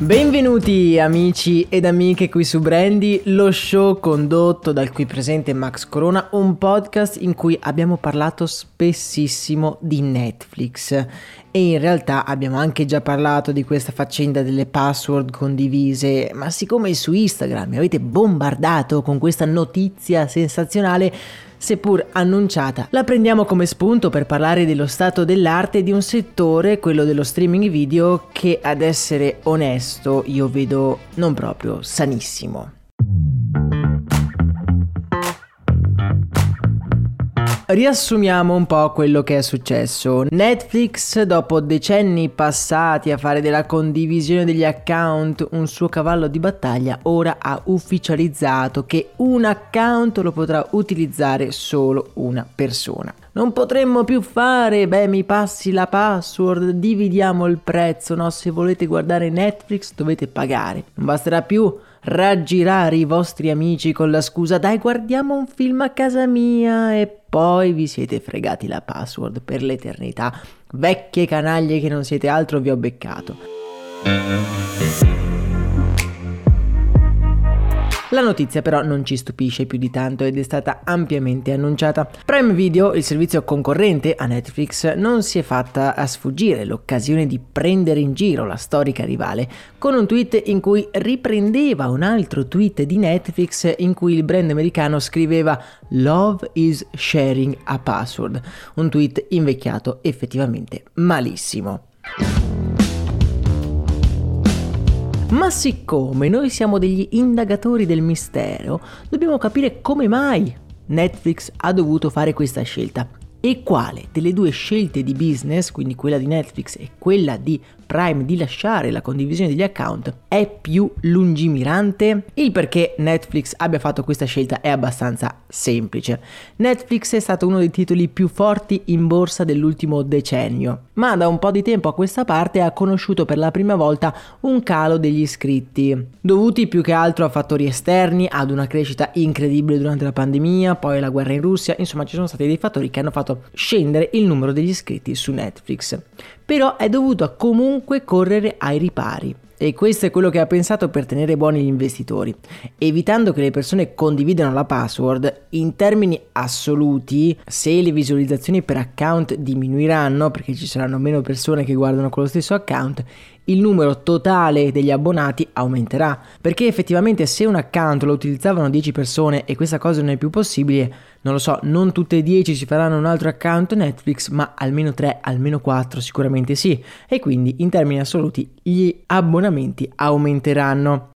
Benvenuti amici ed amiche qui su Brandy, lo show condotto dal qui presente Max Corona, un podcast in cui abbiamo parlato spessissimo di Netflix. E in realtà abbiamo anche già parlato di questa faccenda delle password condivise, ma siccome su Instagram mi avete bombardato con questa notizia sensazionale, seppur annunciata. La prendiamo come spunto per parlare dello stato dell'arte di un settore, quello dello streaming video, che ad essere onesto io vedo non proprio sanissimo. Riassumiamo un po' quello che è successo. Netflix, dopo decenni passati a fare della condivisione degli account un suo cavallo di battaglia, ora ha ufficializzato che un account lo potrà utilizzare solo una persona. Non potremmo più fare, beh mi passi la password, dividiamo il prezzo, no? Se volete guardare Netflix dovete pagare. Non basterà più raggirare i vostri amici con la scusa dai guardiamo un film a casa mia e poi vi siete fregati la password per l'eternità. Vecchie canaglie che non siete altro vi ho beccato. La notizia però non ci stupisce più di tanto ed è stata ampiamente annunciata. Prime Video, il servizio concorrente a Netflix, non si è fatta a sfuggire l'occasione di prendere in giro la storica rivale con un tweet in cui riprendeva un altro tweet di Netflix in cui il brand americano scriveva Love is sharing a password, un tweet invecchiato effettivamente malissimo. Ma siccome noi siamo degli indagatori del mistero, dobbiamo capire come mai Netflix ha dovuto fare questa scelta e quale delle due scelte di business, quindi quella di Netflix e quella di Prime di lasciare la condivisione degli account è più lungimirante? Il perché Netflix abbia fatto questa scelta è abbastanza semplice. Netflix è stato uno dei titoli più forti in borsa dell'ultimo decennio, ma da un po' di tempo a questa parte ha conosciuto per la prima volta un calo degli iscritti, dovuti più che altro a fattori esterni, ad una crescita incredibile durante la pandemia, poi la guerra in Russia, insomma ci sono stati dei fattori che hanno fatto scendere il numero degli iscritti su Netflix. Però è dovuto comunque correre ai ripari. E questo è quello che ha pensato per tenere buoni gli investitori, evitando che le persone condividano la password in termini assoluti, se le visualizzazioni per account diminuiranno perché ci saranno meno persone che guardano con lo stesso account, il numero totale degli abbonati aumenterà, perché effettivamente se un account lo utilizzavano 10 persone e questa cosa non è più possibile, non lo so, non tutte e 10 si faranno un altro account Netflix, ma almeno 3, almeno 4 sicuramente sì, e quindi in termini assoluti gli abbonamenti aumenteranno.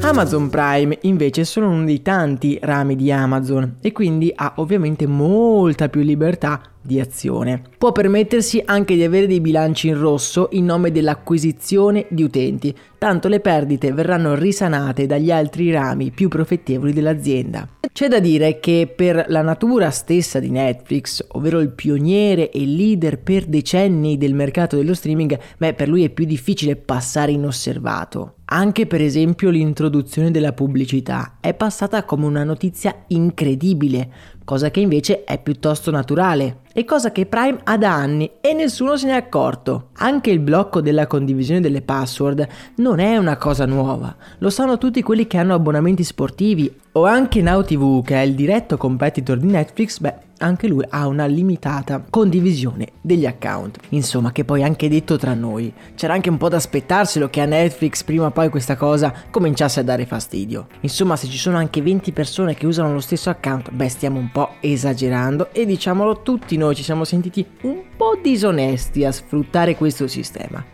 Amazon Prime invece sono uno dei tanti rami di Amazon e quindi ha ovviamente molta più libertà di azione. Può permettersi anche di avere dei bilanci in rosso in nome dell'acquisizione di utenti, tanto le perdite verranno risanate dagli altri rami più profittevoli dell'azienda. C'è da dire che per la natura stessa di Netflix, ovvero il pioniere e leader per decenni del mercato dello streaming, beh, per lui è più difficile passare inosservato. Anche per esempio l'introduzione della pubblicità è passata come una notizia incredibile, cosa che invece è piuttosto naturale e cosa che Prime ha da anni e nessuno se ne è accorto. Anche il blocco della condivisione delle password non è una cosa nuova, lo sanno tutti quelli che hanno abbonamenti sportivi o anche Now TV che è il diretto competitor di Netflix, beh anche lui ha una limitata condivisione degli account. Insomma, che poi anche detto tra noi, c'era anche un po' da aspettarselo che a Netflix prima o poi questa cosa cominciasse a dare fastidio. Insomma, se ci sono anche 20 persone che usano lo stesso account, beh, stiamo un po' esagerando e diciamolo tutti noi ci siamo sentiti un po' disonesti a sfruttare questo sistema.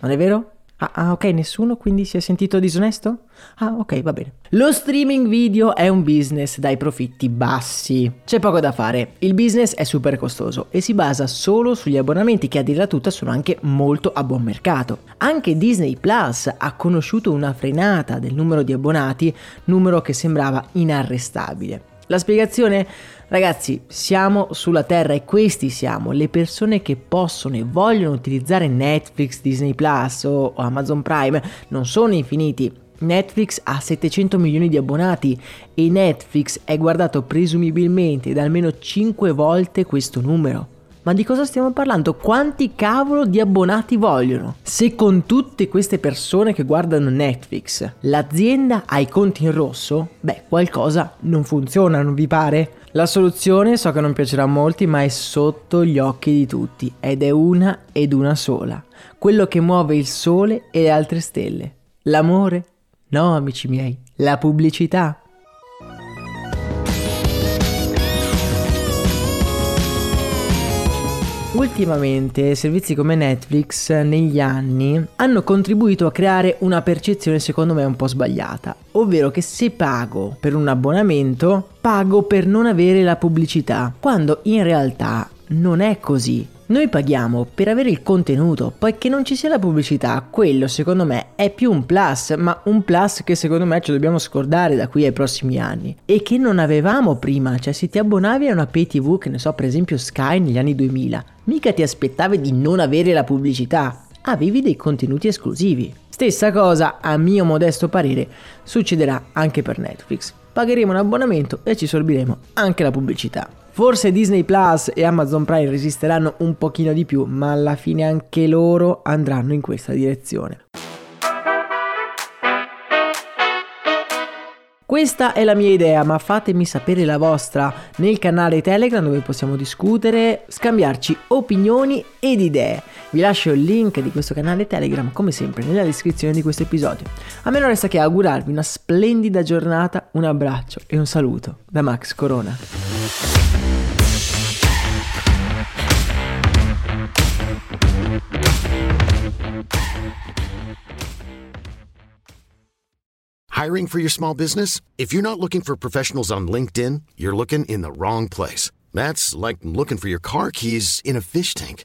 Non è vero? Ah, ah, ok, nessuno quindi si è sentito disonesto? Ah, ok, va bene. Lo streaming video è un business dai profitti bassi. C'è poco da fare. Il business è super costoso e si basa solo sugli abbonamenti che a dirla tutta sono anche molto a buon mercato. Anche Disney Plus ha conosciuto una frenata del numero di abbonati, numero che sembrava inarrestabile. La spiegazione? Ragazzi, siamo sulla Terra e questi siamo, le persone che possono e vogliono utilizzare Netflix, Disney Plus o Amazon Prime non sono infiniti. Netflix ha 700 milioni di abbonati e Netflix è guardato presumibilmente da almeno 5 volte questo numero. Ma di cosa stiamo parlando? Quanti cavolo di abbonati vogliono? Se con tutte queste persone che guardano Netflix l'azienda ha i conti in rosso, beh, qualcosa non funziona, non vi pare? La soluzione so che non piacerà a molti, ma è sotto gli occhi di tutti ed è una ed una sola. Quello che muove il sole e le altre stelle. L'amore? No, amici miei, la pubblicità. Ultimamente servizi come Netflix negli anni hanno contribuito a creare una percezione secondo me un po' sbagliata, ovvero che se pago per un abbonamento pago per non avere la pubblicità, quando in realtà non è così. Noi paghiamo per avere il contenuto, poiché non ci sia la pubblicità, quello secondo me è più un plus, ma un plus che secondo me ci dobbiamo scordare da qui ai prossimi anni e che non avevamo prima, cioè se ti abbonavi a una pay tv, che ne so per esempio Sky negli anni 2000, mica ti aspettavi di non avere la pubblicità, avevi dei contenuti esclusivi. Stessa cosa, a mio modesto parere, succederà anche per Netflix. Pagheremo un abbonamento e ci sorbiremo anche la pubblicità. Forse Disney Plus e Amazon Prime resisteranno un pochino di più, ma alla fine anche loro andranno in questa direzione. Questa è la mia idea, ma fatemi sapere la vostra nel canale Telegram dove possiamo discutere, scambiarci opinioni ed idee. Vi lascio il link di questo canale Telegram come sempre nella descrizione di questo episodio. A me non resta che augurarvi una splendida giornata, un abbraccio e un saluto da Max Corona. Hiring for your small business? If you're not looking for professionals on LinkedIn, you're looking in the wrong place. That's like looking for your car keys in a fish tank.